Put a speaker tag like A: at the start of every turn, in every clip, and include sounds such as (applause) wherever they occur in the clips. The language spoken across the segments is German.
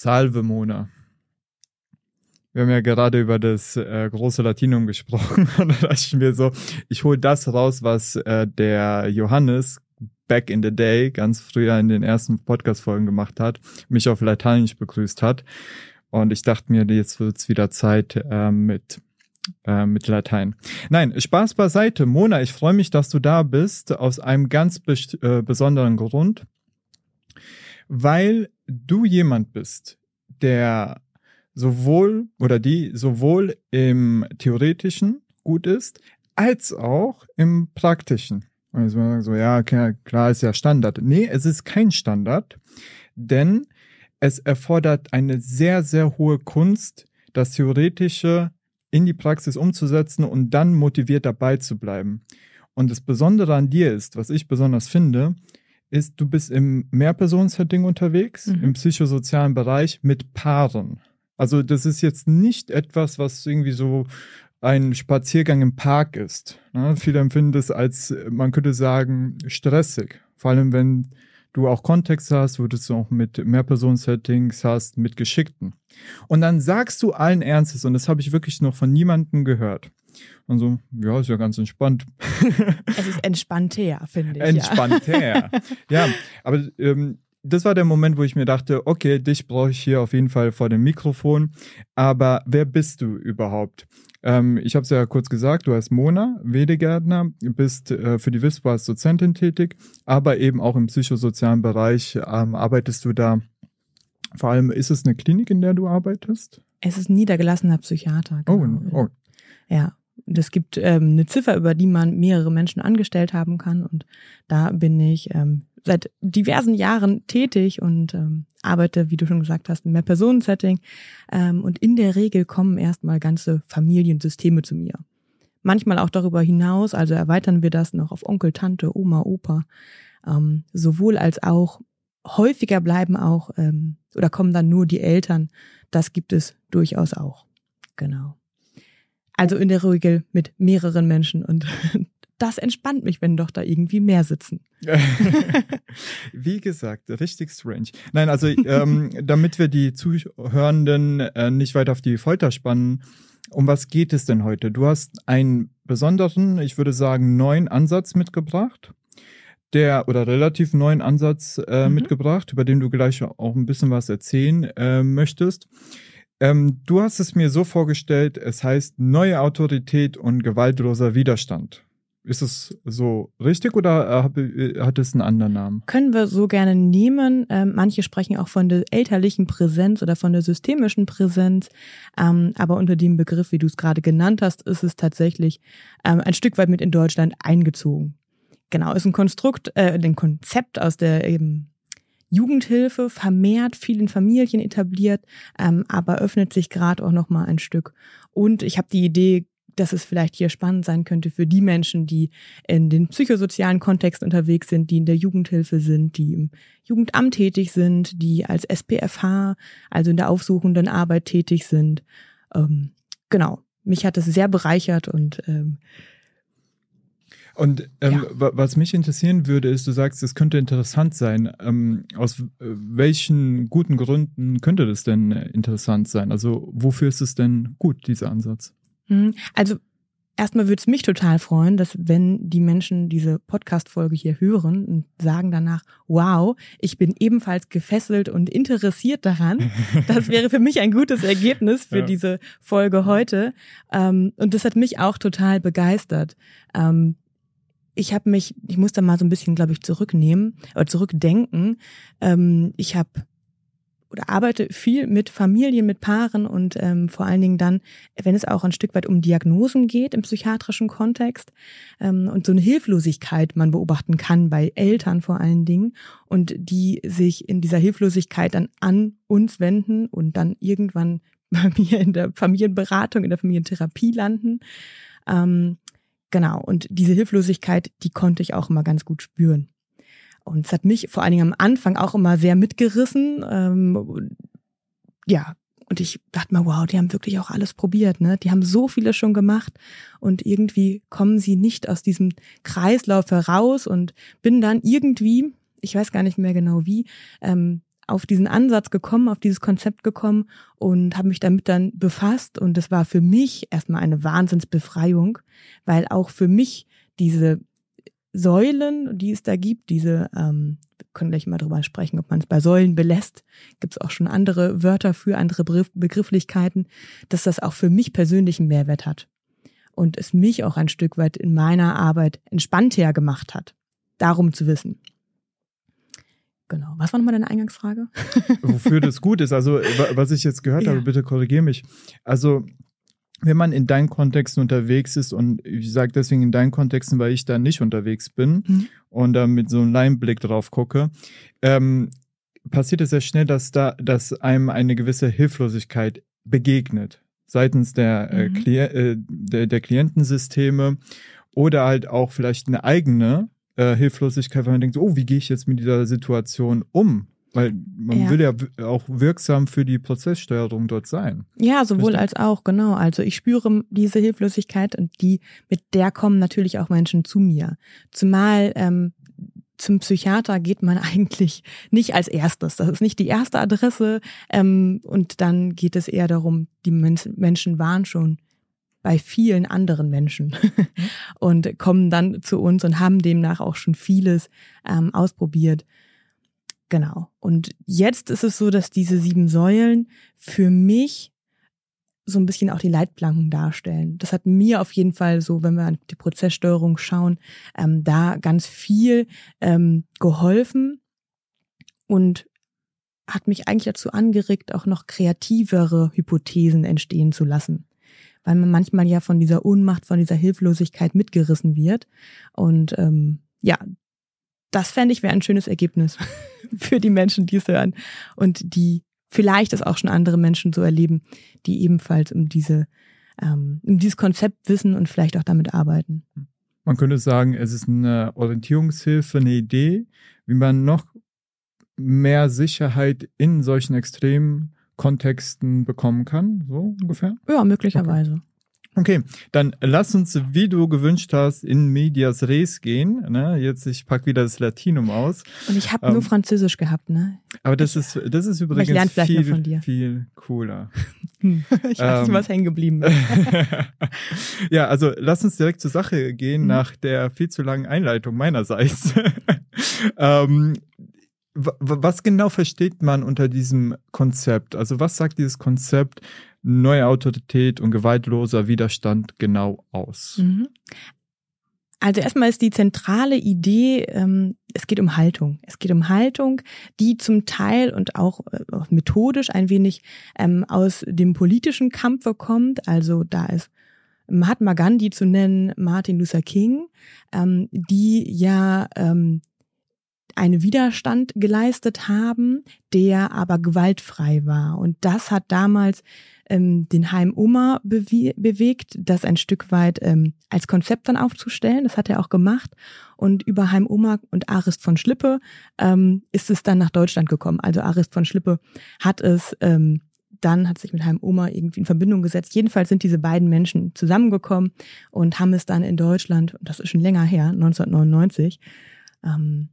A: Salve, Mona. Wir haben ja gerade über das äh, große Latinum gesprochen (laughs) und da dachte ich mir so, ich hole das raus, was äh, der Johannes back in the day, ganz früher in den ersten Podcast-Folgen gemacht hat, mich auf Lateinisch begrüßt hat. Und ich dachte mir, jetzt wird's wieder Zeit äh, mit äh, mit Latein. Nein, Spaß beiseite. Mona, ich freue mich, dass du da bist, aus einem ganz äh, besonderen Grund, weil du jemand bist, der sowohl oder die sowohl im theoretischen gut ist, als auch im praktischen. Und jetzt sagen so, ja, klar ist ja Standard. Nee, es ist kein Standard, denn es erfordert eine sehr, sehr hohe Kunst, das Theoretische in die Praxis umzusetzen und dann motiviert dabei zu bleiben. Und das Besondere an dir ist, was ich besonders finde, ist, du bist im Mehrpersonen-Setting unterwegs, mhm. im psychosozialen Bereich mit Paaren. Also das ist jetzt nicht etwas, was irgendwie so ein Spaziergang im Park ist. Ne? Viele empfinden das als, man könnte sagen, stressig. Vor allem, wenn du auch Kontext hast, wo du es auch mit Mehrpersonen-Settings hast, mit Geschickten. Und dann sagst du allen Ernstes, und das habe ich wirklich noch von niemandem gehört. Und so, ja, ist ja ganz entspannt.
B: Es ist entspannter, finde ich.
A: Entspannter. Ja, ja aber ähm, das war der Moment, wo ich mir dachte, okay, dich brauche ich hier auf jeden Fall vor dem Mikrofon. Aber wer bist du überhaupt? Ähm, ich habe es ja kurz gesagt, du heißt Mona Wedegärtner, bist äh, für die WISPA als Dozentin tätig, aber eben auch im psychosozialen Bereich ähm, arbeitest du da. Vor allem, ist es eine Klinik, in der du arbeitest?
B: Es ist ein niedergelassener Psychiater.
A: Oh, genau. Oh, oh.
B: Ja, es gibt ähm, eine Ziffer, über die man mehrere Menschen angestellt haben kann. Und da bin ich ähm, seit diversen Jahren tätig und ähm, arbeite, wie du schon gesagt hast, in mehr Personensetting. Ähm, und in der Regel kommen erstmal ganze Familiensysteme zu mir. Manchmal auch darüber hinaus, also erweitern wir das noch auf Onkel, Tante, Oma, Opa. Ähm, sowohl als auch häufiger bleiben auch ähm, oder kommen dann nur die Eltern. Das gibt es durchaus auch. Genau. Also in der Regel mit mehreren Menschen und (laughs) das entspannt mich, wenn doch da irgendwie mehr sitzen. (laughs)
A: Wie gesagt, richtig strange. Nein, also ähm, damit wir die Zuhörenden äh, nicht weiter auf die Folter spannen, um was geht es denn heute? Du hast einen besonderen, ich würde sagen, neuen Ansatz mitgebracht. Der oder relativ neuen Ansatz äh, mhm. mitgebracht, über den du gleich auch ein bisschen was erzählen äh, möchtest. Ähm, du hast es mir so vorgestellt, es heißt neue Autorität und gewaltloser Widerstand. Ist es so richtig oder äh, hat es einen anderen Namen?
B: Können wir so gerne nehmen. Ähm, manche sprechen auch von der elterlichen Präsenz oder von der systemischen Präsenz. Ähm, aber unter dem Begriff, wie du es gerade genannt hast, ist es tatsächlich ähm, ein Stück weit mit in Deutschland eingezogen. Genau, ist ein Konstrukt, äh, ein Konzept aus der eben Jugendhilfe vermehrt viel in Familien etabliert, ähm, aber öffnet sich gerade auch noch mal ein Stück. Und ich habe die Idee dass es vielleicht hier spannend sein könnte für die Menschen, die in den psychosozialen Kontext unterwegs sind, die in der Jugendhilfe sind, die im Jugendamt tätig sind, die als SPFH, also in der aufsuchenden Arbeit tätig sind. Ähm, genau, mich hat das sehr bereichert und ähm,
A: und ähm, ja. was mich interessieren würde, ist, du sagst, es könnte interessant sein. Ähm, aus welchen guten Gründen könnte das denn interessant sein? Also wofür ist es denn gut, dieser Ansatz?
B: Mhm. Also erstmal würde es mich total freuen, dass wenn die Menschen diese Podcast-Folge hier hören und sagen danach, wow, ich bin ebenfalls gefesselt und interessiert daran. Das wäre für mich ein gutes Ergebnis für ja. diese Folge heute. Ähm, und das hat mich auch total begeistert. Ich habe mich, ich muss da mal so ein bisschen, glaube ich, zurücknehmen oder zurückdenken. Ähm, ich habe oder arbeite viel mit Familien, mit Paaren und ähm, vor allen Dingen dann, wenn es auch ein Stück weit um Diagnosen geht im psychiatrischen Kontext ähm, und so eine Hilflosigkeit man beobachten kann bei Eltern vor allen Dingen und die sich in dieser Hilflosigkeit dann an uns wenden und dann irgendwann (laughs) bei mir in der Familienberatung, in der Familientherapie landen. Ähm, genau, und diese Hilflosigkeit, die konnte ich auch immer ganz gut spüren. Und es hat mich vor allen Dingen am Anfang auch immer sehr mitgerissen. Ähm, ja, und ich dachte mir, wow, die haben wirklich auch alles probiert, ne? Die haben so viele schon gemacht und irgendwie kommen sie nicht aus diesem Kreislauf heraus und bin dann irgendwie, ich weiß gar nicht mehr genau wie, ähm, auf diesen Ansatz gekommen, auf dieses Konzept gekommen und habe mich damit dann befasst. Und das war für mich erstmal eine Wahnsinnsbefreiung, weil auch für mich diese Säulen, die es da gibt, diese, ähm, wir können gleich mal drüber sprechen, ob man es bei Säulen belässt, gibt es auch schon andere Wörter für, andere Begrifflichkeiten, dass das auch für mich persönlich einen Mehrwert hat und es mich auch ein Stück weit in meiner Arbeit entspannter gemacht hat, darum zu wissen. Genau. Was war nochmal deine Eingangsfrage? (laughs)
A: Wofür das gut ist. Also, was ich jetzt gehört ja. habe, bitte korrigiere mich. Also, wenn man in deinen Kontexten unterwegs ist und ich sage deswegen in deinen Kontexten, weil ich da nicht unterwegs bin mhm. und da mit so einem Leinblick drauf gucke, ähm, passiert es sehr schnell, dass da, dass einem eine gewisse Hilflosigkeit begegnet seitens der, äh, mhm. äh, Kli äh, der, der Klientensysteme oder halt auch vielleicht eine eigene äh, Hilflosigkeit, weil man denkt, oh, wie gehe ich jetzt mit dieser Situation um? Weil man ja. will ja auch wirksam für die Prozesssteuerung dort sein.
B: Ja, sowohl Richtig? als auch, genau. Also ich spüre diese Hilflosigkeit und die, mit der kommen natürlich auch Menschen zu mir. Zumal ähm, zum Psychiater geht man (laughs) eigentlich nicht als erstes. Das ist nicht die erste Adresse. Ähm, und dann geht es eher darum, die Menschen waren schon bei vielen anderen Menschen (laughs) und kommen dann zu uns und haben demnach auch schon vieles ähm, ausprobiert. Genau. Und jetzt ist es so, dass diese sieben Säulen für mich so ein bisschen auch die Leitplanken darstellen. Das hat mir auf jeden Fall so, wenn wir an die Prozesssteuerung schauen, ähm, da ganz viel ähm, geholfen und hat mich eigentlich dazu angeregt, auch noch kreativere Hypothesen entstehen zu lassen. Weil man manchmal ja von dieser Ohnmacht, von dieser Hilflosigkeit mitgerissen wird. Und ähm, ja, das fände ich wäre ein schönes Ergebnis (laughs) für die Menschen, die es hören und die vielleicht es auch schon andere Menschen so erleben, die ebenfalls um diese ähm, um dieses Konzept wissen und vielleicht auch damit arbeiten.
A: Man könnte sagen, es ist eine Orientierungshilfe, eine Idee, wie man noch mehr Sicherheit in solchen extremen Kontexten bekommen kann, so ungefähr?
B: Ja, möglicherweise. Okay.
A: Okay, dann lass uns, wie du gewünscht hast, in Medias Res gehen. Ne? Jetzt, ich pack wieder das Latinum aus.
B: Und ich habe ähm, nur Französisch gehabt, ne?
A: Aber das ist, das ist übrigens viel, viel cooler. (laughs)
B: Hm. ich weiß ähm, was hängen geblieben (laughs)
A: ja, also lass uns direkt zur Sache gehen, mhm. nach der viel zu langen Einleitung meinerseits. (laughs) ähm, was genau versteht man unter diesem Konzept? Also was sagt dieses Konzept neue Autorität und gewaltloser Widerstand genau aus? Mhm.
B: Also erstmal ist die zentrale Idee, ähm, es geht um Haltung. Es geht um Haltung, die zum Teil und auch äh, methodisch ein wenig ähm, aus dem politischen Kampfe kommt. Also da ist Mahatma Gandhi zu nennen, Martin Luther King, ähm, die ja ähm, einen Widerstand geleistet haben, der aber gewaltfrei war. Und das hat damals ähm, den Heim Oma bewe bewegt, das ein Stück weit ähm, als Konzept dann aufzustellen. Das hat er auch gemacht. Und über Heim Oma und Arist von Schlippe ähm, ist es dann nach Deutschland gekommen. Also Arist von Schlippe hat es ähm, dann hat sich mit Heim Oma irgendwie in Verbindung gesetzt. Jedenfalls sind diese beiden Menschen zusammengekommen und haben es dann in Deutschland, das ist schon länger her, 1999, ähm,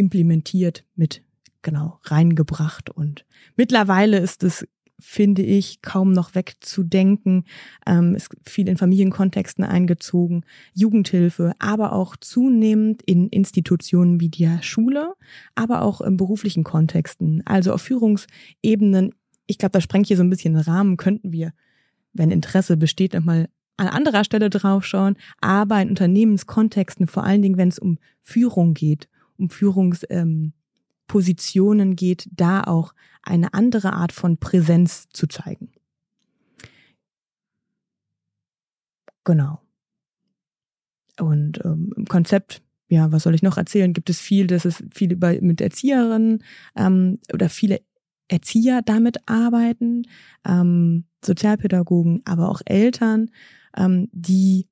B: implementiert mit genau reingebracht und mittlerweile ist es finde ich, kaum noch wegzudenken. Ähm, ist viel in Familienkontexten eingezogen, Jugendhilfe, aber auch zunehmend in Institutionen wie der Schule, aber auch in beruflichen Kontexten, also auf Führungsebenen. Ich glaube, da sprengt hier so ein bisschen den Rahmen, könnten wir, wenn Interesse besteht, nochmal an anderer Stelle draufschauen, aber in Unternehmenskontexten, vor allen Dingen, wenn es um Führung geht, um Führungs, ähm, geht, da auch eine andere Art von Präsenz zu zeigen. Genau. Und ähm, im Konzept, ja, was soll ich noch erzählen? Gibt es viel, dass es viel über, mit Erzieherinnen ähm, oder viele Erzieher damit arbeiten, ähm, Sozialpädagogen, aber auch Eltern, ähm, die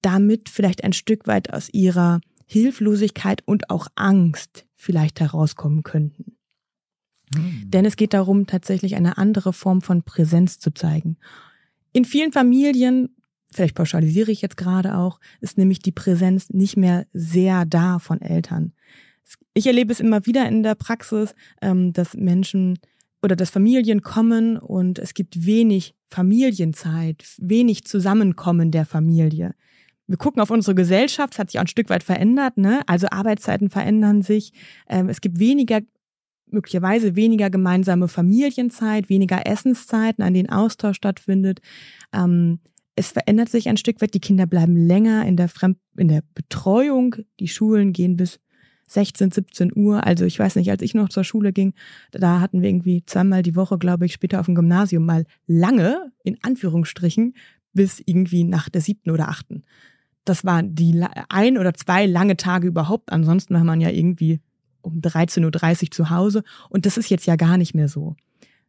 B: damit vielleicht ein Stück weit aus ihrer Hilflosigkeit und auch Angst vielleicht herauskommen könnten. Hm. Denn es geht darum, tatsächlich eine andere Form von Präsenz zu zeigen. In vielen Familien, vielleicht pauschalisiere ich jetzt gerade auch, ist nämlich die Präsenz nicht mehr sehr da von Eltern. Ich erlebe es immer wieder in der Praxis, ähm, dass Menschen oder dass Familien kommen und es gibt wenig Familienzeit, wenig Zusammenkommen der Familie. Wir gucken auf unsere Gesellschaft, es hat sich auch ein Stück weit verändert, ne? Also Arbeitszeiten verändern sich. Ähm, es gibt weniger, möglicherweise weniger gemeinsame Familienzeit, weniger Essenszeiten, an denen Austausch stattfindet. Ähm, es verändert sich ein Stück weit. Die Kinder bleiben länger in der, Fremd in der Betreuung. Die Schulen gehen bis 16, 17 Uhr. Also ich weiß nicht, als ich noch zur Schule ging, da hatten wir irgendwie zweimal die Woche, glaube ich, später auf dem Gymnasium mal lange, in Anführungsstrichen, bis irgendwie nach der siebten oder achten. Das waren die ein oder zwei lange Tage überhaupt. Ansonsten war man ja irgendwie um 13.30 Uhr zu Hause. Und das ist jetzt ja gar nicht mehr so.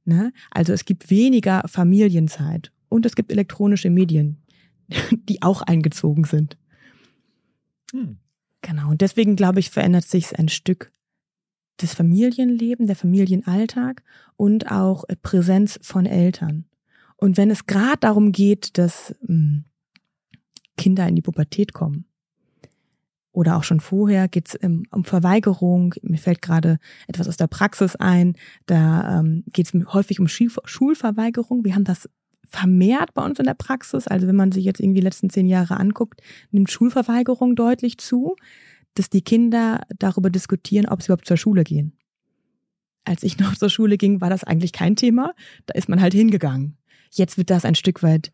B: Ne? Also es gibt weniger Familienzeit und es gibt elektronische Medien, (laughs) die auch eingezogen sind. Hm. Genau. Und deswegen, glaube ich, verändert sich ein Stück das Familienleben, der Familienalltag und auch Präsenz von Eltern. Und wenn es gerade darum geht, dass mh, hm, Kinder in die Pubertät kommen, oder auch schon vorher geht es um, um Verweigerung. Mir fällt gerade etwas aus der Praxis ein. Da ähm, geht es häufig um Schulverweigerung. Wir haben das vermehrt bei uns in der Praxis. Also wenn man sich jetzt irgendwie die letzten zehn Jahre anguckt, nimmt Schulverweigerung deutlich zu, dass die Kinder darüber diskutieren, ob sie überhaupt zur Schule gehen. Als ich noch zur Schule ging, war das eigentlich kein Thema. Da ist man halt hingegangen. Jetzt wird das ein Stück weit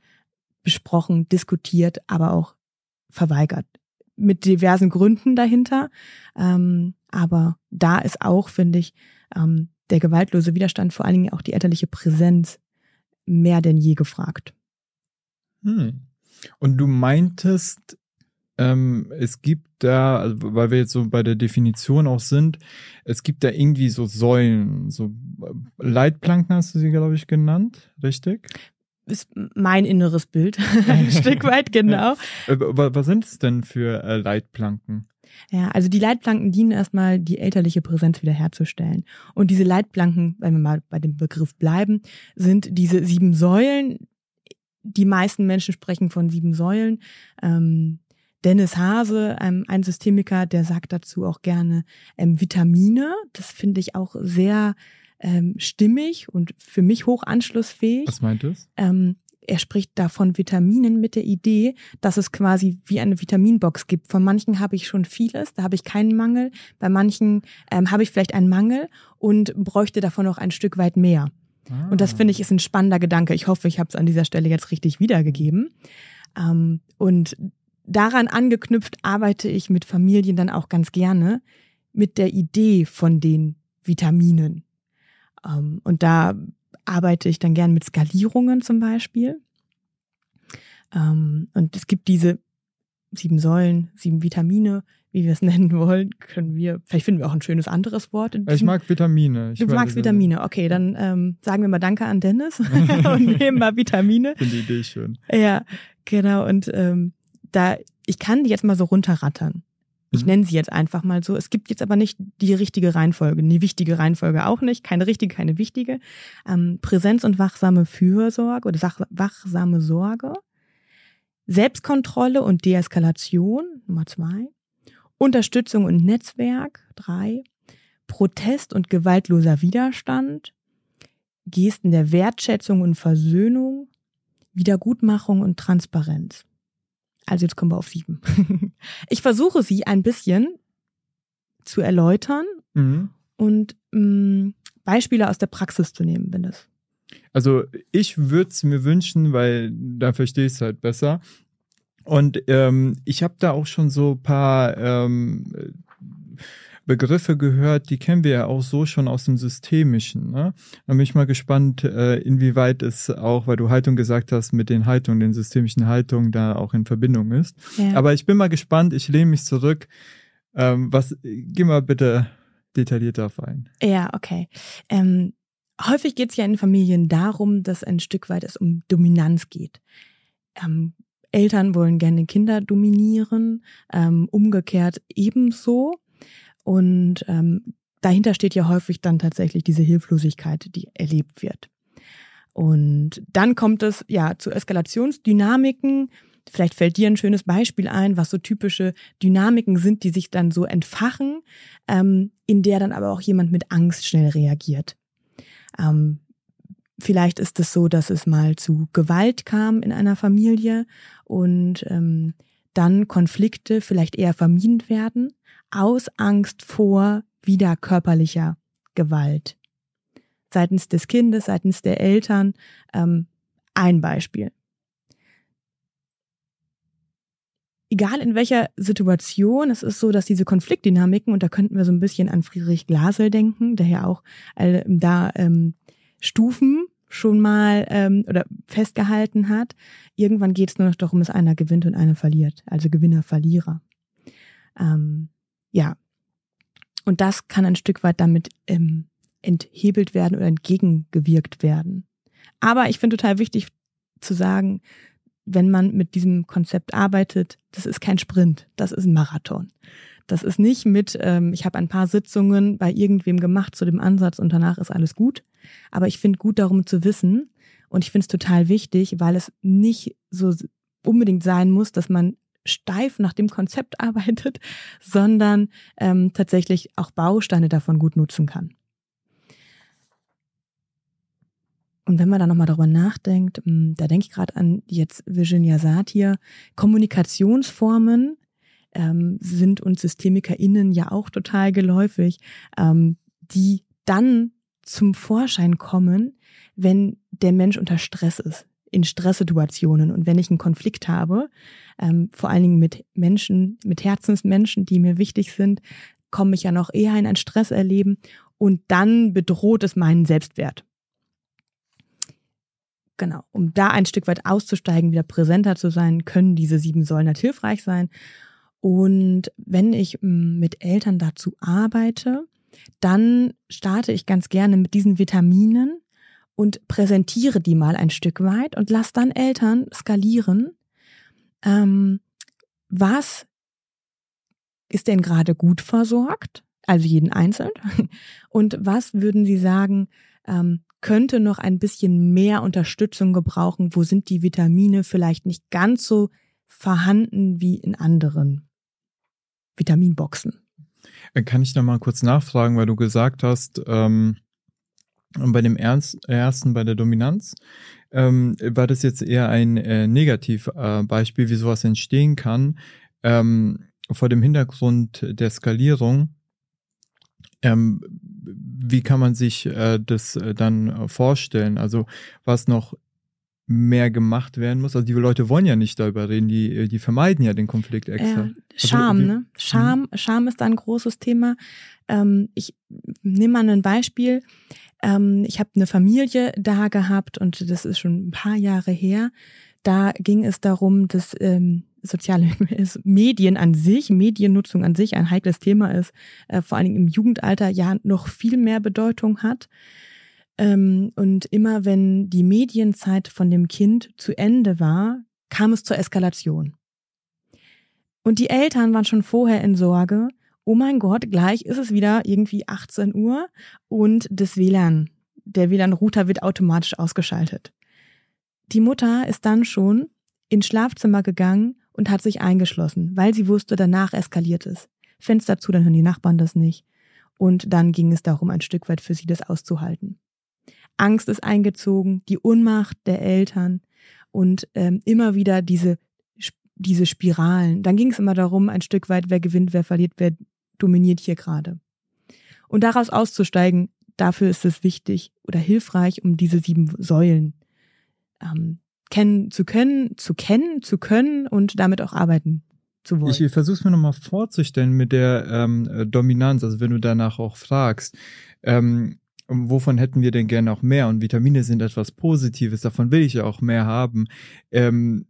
B: besprochen, diskutiert, aber auch verweigert. Mit diversen Gründen dahinter. Ähm, aber da ist auch, finde ich, ähm, der gewaltlose Widerstand, vor allen Dingen auch die elterliche Präsenz mehr denn je gefragt.
A: Hm. Und du meintest, ähm, es gibt da, also weil wir jetzt so bei der Definition auch sind, es gibt da irgendwie so Säulen, so äh, Leitplanken hast du sie, glaube ich, genannt, richtig?
B: Ist mein inneres Bild, (laughs) ein Stück weit, genau.
A: Äh, was sind es denn für äh, Leitplanken?
B: Ja, also die Leitplanken dienen erstmal, die elterliche Präsenz wiederherzustellen. Und diese Leitplanken, wenn wir mal bei dem Begriff bleiben, sind diese sieben Säulen. Die meisten Menschen sprechen von sieben Säulen. Ähm, Dennis Hase, ähm, ein Systemiker, der sagt dazu auch gerne ähm, Vitamine. Das finde ich auch sehr ähm, stimmig und für mich hoch anschlussfähig.
A: Was meint es?
B: Ähm, er spricht da von Vitaminen mit der Idee, dass es quasi wie eine Vitaminbox gibt. Von manchen habe ich schon vieles, da habe ich keinen Mangel. Bei manchen ähm, habe ich vielleicht einen Mangel und bräuchte davon noch ein Stück weit mehr. Ah. Und das finde ich ist ein spannender Gedanke. Ich hoffe, ich habe es an dieser Stelle jetzt richtig wiedergegeben. Ähm, und daran angeknüpft arbeite ich mit Familien dann auch ganz gerne mit der Idee von den Vitaminen. Ähm, und da arbeite ich dann gern mit Skalierungen zum Beispiel. Ähm, und es gibt diese sieben Säulen, sieben Vitamine, wie wir es (laughs) nennen wollen, können wir, vielleicht finden wir auch ein schönes anderes Wort.
A: ich mag Vitamine.
B: Ich du magst Vitamine, okay, dann ähm, sagen wir mal Danke an Dennis (laughs) (laughs) und nehmen mal Vitamine.
A: Finde die Idee schön.
B: Ja, genau. Und ähm, da, ich kann die jetzt mal so runterrattern. Ich mhm. nenne sie jetzt einfach mal so. Es gibt jetzt aber nicht die richtige Reihenfolge, die wichtige Reihenfolge auch nicht, keine richtige, keine wichtige. Ähm, Präsenz und wachsame Fürsorge oder wachsame Sorge. Selbstkontrolle und Deeskalation, Nummer zwei. Unterstützung und Netzwerk, drei. Protest und gewaltloser Widerstand. Gesten der Wertschätzung und Versöhnung. Wiedergutmachung und Transparenz. Also jetzt kommen wir auf sieben. (laughs) Ich versuche sie ein bisschen zu erläutern mhm. und mh, mm, Beispiele aus der Praxis zu nehmen, wenn das.
A: Also ich würde es mir wünschen, weil da verstehe ich es halt besser. Und ähm, ich habe da auch schon so ein paar ähm, Begriffe gehört, die kennen wir ja auch so schon aus dem Systemischen. Ne? Da bin ich mal gespannt, äh, inwieweit es auch, weil du Haltung gesagt hast, mit den Haltungen, den systemischen Haltungen da auch in Verbindung ist. Ja. Aber ich bin mal gespannt, ich lehne mich zurück. Ähm, was, geh mal bitte detailliert darauf ein.
B: Ja, okay. Ähm, häufig geht es ja in Familien darum, dass ein Stück weit es um Dominanz geht. Ähm, Eltern wollen gerne Kinder dominieren, ähm, umgekehrt ebenso. Und ähm, dahinter steht ja häufig dann tatsächlich diese Hilflosigkeit, die erlebt wird. Und dann kommt es ja zu Eskalationsdynamiken, Vielleicht fällt dir ein schönes Beispiel ein, was so typische Dynamiken sind, die sich dann so entfachen, ähm, in der dann aber auch jemand mit Angst schnell reagiert. Ähm, vielleicht ist es so, dass es mal zu Gewalt kam in einer Familie und ähm, dann Konflikte vielleicht eher vermieden werden, aus Angst vor wieder körperlicher Gewalt. Seitens des Kindes, seitens der Eltern. Ähm, ein Beispiel. egal in welcher Situation, es ist so, dass diese Konfliktdynamiken, und da könnten wir so ein bisschen an Friedrich Glasel denken, der ja auch äh, da ähm, Stufen schon mal ähm, oder festgehalten hat. Irgendwann geht es nur noch darum, dass einer gewinnt und einer verliert. Also Gewinner, Verlierer. Ähm, ja. Und das kann ein Stück weit damit ähm, enthebelt werden oder entgegengewirkt werden. Aber ich finde total wichtig zu sagen, wenn man mit diesem Konzept arbeitet, das ist kein Sprint, das ist ein Marathon. Das ist nicht mit, ähm, ich habe ein paar Sitzungen bei irgendwem gemacht zu dem Ansatz und danach ist alles gut. Aber ich finde gut darum zu wissen und ich finde es total wichtig, weil es nicht so unbedingt sein muss, dass man steif nach dem Konzept arbeitet, (laughs) sondern ähm, tatsächlich auch Bausteine davon gut nutzen kann. Und wenn man da nochmal darüber nachdenkt, hm, da denke ich gerade an jetzt Virginia Satir, Kommunikationsformen ähm, sind uns SystemikerInnen ja auch total geläufig, ähm, die dann zum Vorschein kommen, wenn der Mensch unter Stress ist, in Stresssituationen. Und wenn ich einen Konflikt habe, ähm, vor allen Dingen mit Menschen, mit Herzensmenschen, die mir wichtig sind, komme ich ja noch eher in ein Stress erleben und dann bedroht es meinen Selbstwert. Genau, um da ein Stück weit auszusteigen, wieder präsenter zu sein, können diese sieben Säulen halt hilfreich sein. Und wenn ich mm, mit Eltern dazu arbeite, dann starte ich ganz gerne mit diesen Vitaminen und präsentiere die mal ein Stück weit und lasse dann Eltern skalieren. Ähm, was ist denn gerade gut versorgt? Also jeden einzeln. (laughs) Und was würden Sie sagen, ähm, könnte noch ein bisschen mehr Unterstützung gebrauchen? Wo sind die Vitamine vielleicht nicht ganz so vorhanden wie in anderen Vitaminboxen?
A: Äh, kann ich da mal kurz nachfragen, weil du gesagt hast, ähm, bei dem ersten, bei der Dominanz, ähm, war das jetzt eher ein äh, Negativbeispiel, äh, wie sowas entstehen kann, ähm, vor dem Hintergrund der Skalierung. Ähm, wie kann man sich äh, das äh, dann äh, vorstellen? Also was noch mehr gemacht werden muss. Also die Leute wollen ja nicht darüber reden, die, äh, die vermeiden ja den Konflikt extra.
B: Ja, Scham, also, ne? Scham, mhm. Scham ist da ein großes Thema. Ähm, ich nehme mal ein Beispiel. Ähm, ich habe eine Familie da gehabt und das ist schon ein paar Jahre her. Da ging es darum, dass ähm, soziale (laughs) Medien an sich, Mediennutzung an sich ein heikles Thema ist, äh, vor allen Dingen im Jugendalter ja noch viel mehr Bedeutung hat. Ähm, und immer wenn die Medienzeit von dem Kind zu Ende war, kam es zur Eskalation. Und die Eltern waren schon vorher in Sorge, oh mein Gott, gleich ist es wieder irgendwie 18 Uhr und das WLAN, der WLAN-Router wird automatisch ausgeschaltet. Die Mutter ist dann schon ins Schlafzimmer gegangen und hat sich eingeschlossen, weil sie wusste, danach eskaliert es. Fenster zu, dann hören die Nachbarn das nicht. Und dann ging es darum, ein Stück weit für sie das auszuhalten. Angst ist eingezogen, die Unmacht der Eltern und ähm, immer wieder diese, diese Spiralen. Dann ging es immer darum, ein Stück weit, wer gewinnt, wer verliert, wer dominiert hier gerade. Und daraus auszusteigen, dafür ist es wichtig oder hilfreich, um diese sieben Säulen ähm, kennen zu können, zu kennen, zu können und damit auch arbeiten zu wollen.
A: Ich versuche es mir nochmal vorzustellen mit der ähm, Dominanz, also wenn du danach auch fragst. Ähm, wovon hätten wir denn gerne auch mehr? Und Vitamine sind etwas Positives, davon will ich ja auch mehr haben. Ähm,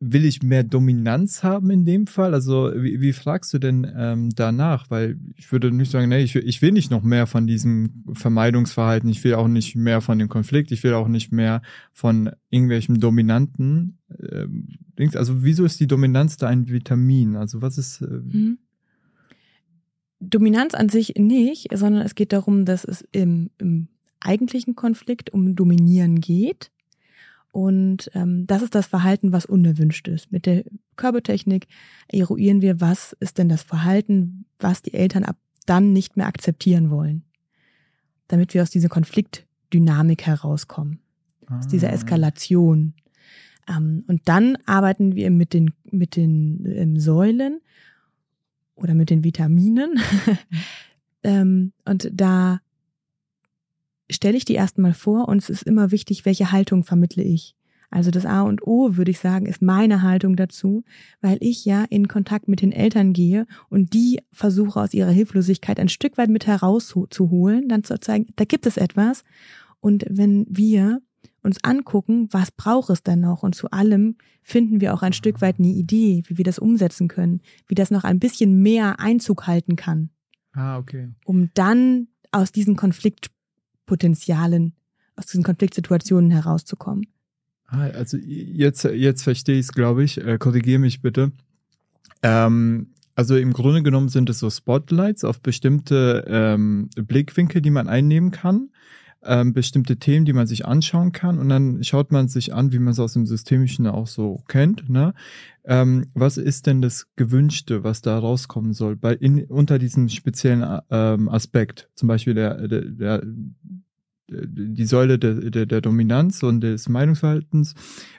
A: will ich mehr Dominanz haben in dem Fall? Also wie, wie fragst du denn ähm, danach? Weil ich würde nicht sagen, nee, ich, ich will nicht noch mehr von diesem Vermeidungsverhalten, ich will auch nicht mehr von dem Konflikt, ich will auch nicht mehr von irgendwelchen dominanten ähm. Also wieso ist die Dominanz da ein Vitamin? Also was ist... Äh, mhm.
B: Dominanz an sich nicht, sondern es geht darum, dass es im, im eigentlichen Konflikt um Dominieren geht Und ähm, das ist das Verhalten, was unerwünscht ist. Mit der Körpertechnik eruieren wir, was ist denn das Verhalten, was die Eltern ab dann nicht mehr akzeptieren wollen, damit wir aus dieser Konfliktdynamik herauskommen, ah. aus dieser ah. Eskalation. Ähm, und dann arbeiten wir mit den, mit den ähm, Säulen oder mit den Vitaminen. (laughs) ähm, und da stelle ich die erstmal vor und es ist immer wichtig, welche Haltung vermittle ich. Also das A und O, würde ich sagen, ist meine Haltung dazu, weil ich ja in Kontakt mit den Eltern gehe und die versuche aus ihrer Hilflosigkeit ein Stück weit mit herauszuholen, dann zu zeigen, da gibt es etwas. Und wenn wir uns angucken, was braucht es denn noch? Und zu allem finden wir auch ein Stück weit eine Idee, wie wir das umsetzen können, wie das noch ein bisschen mehr Einzug halten kann.
A: Ah, okay.
B: Um dann aus diesen Konfliktpotenzialen, aus diesen Konfliktsituationen herauszukommen.
A: Ah, also jetzt, jetzt verstehe ich es, glaube ich. Äh, Korrigiere mich bitte. Ähm, also im Grunde genommen sind es so Spotlights auf bestimmte ähm, Blickwinkel, die man einnehmen kann, ähm, bestimmte Themen, die man sich anschauen kann und dann schaut man sich an, wie man es aus dem Systemischen auch so kennt. Ne? Ähm, was ist denn das Gewünschte, was da rauskommen soll, bei in, unter diesem speziellen ähm, Aspekt, zum Beispiel der, der, der die Säule der, der, der Dominanz und des Meinungsverhaltens.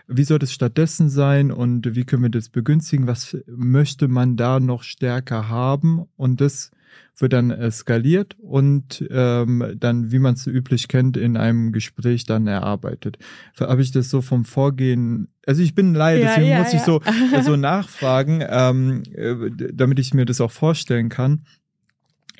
A: Wie soll das stattdessen sein und wie können wir das begünstigen? Was möchte man da noch stärker haben? Und das wird dann skaliert und ähm, dann, wie man es üblich kennt, in einem Gespräch dann erarbeitet. Habe ich das so vom Vorgehen, also ich bin leider, ja, deswegen ja, muss ja. ich so, (laughs) so nachfragen, ähm, äh, damit ich mir das auch vorstellen kann.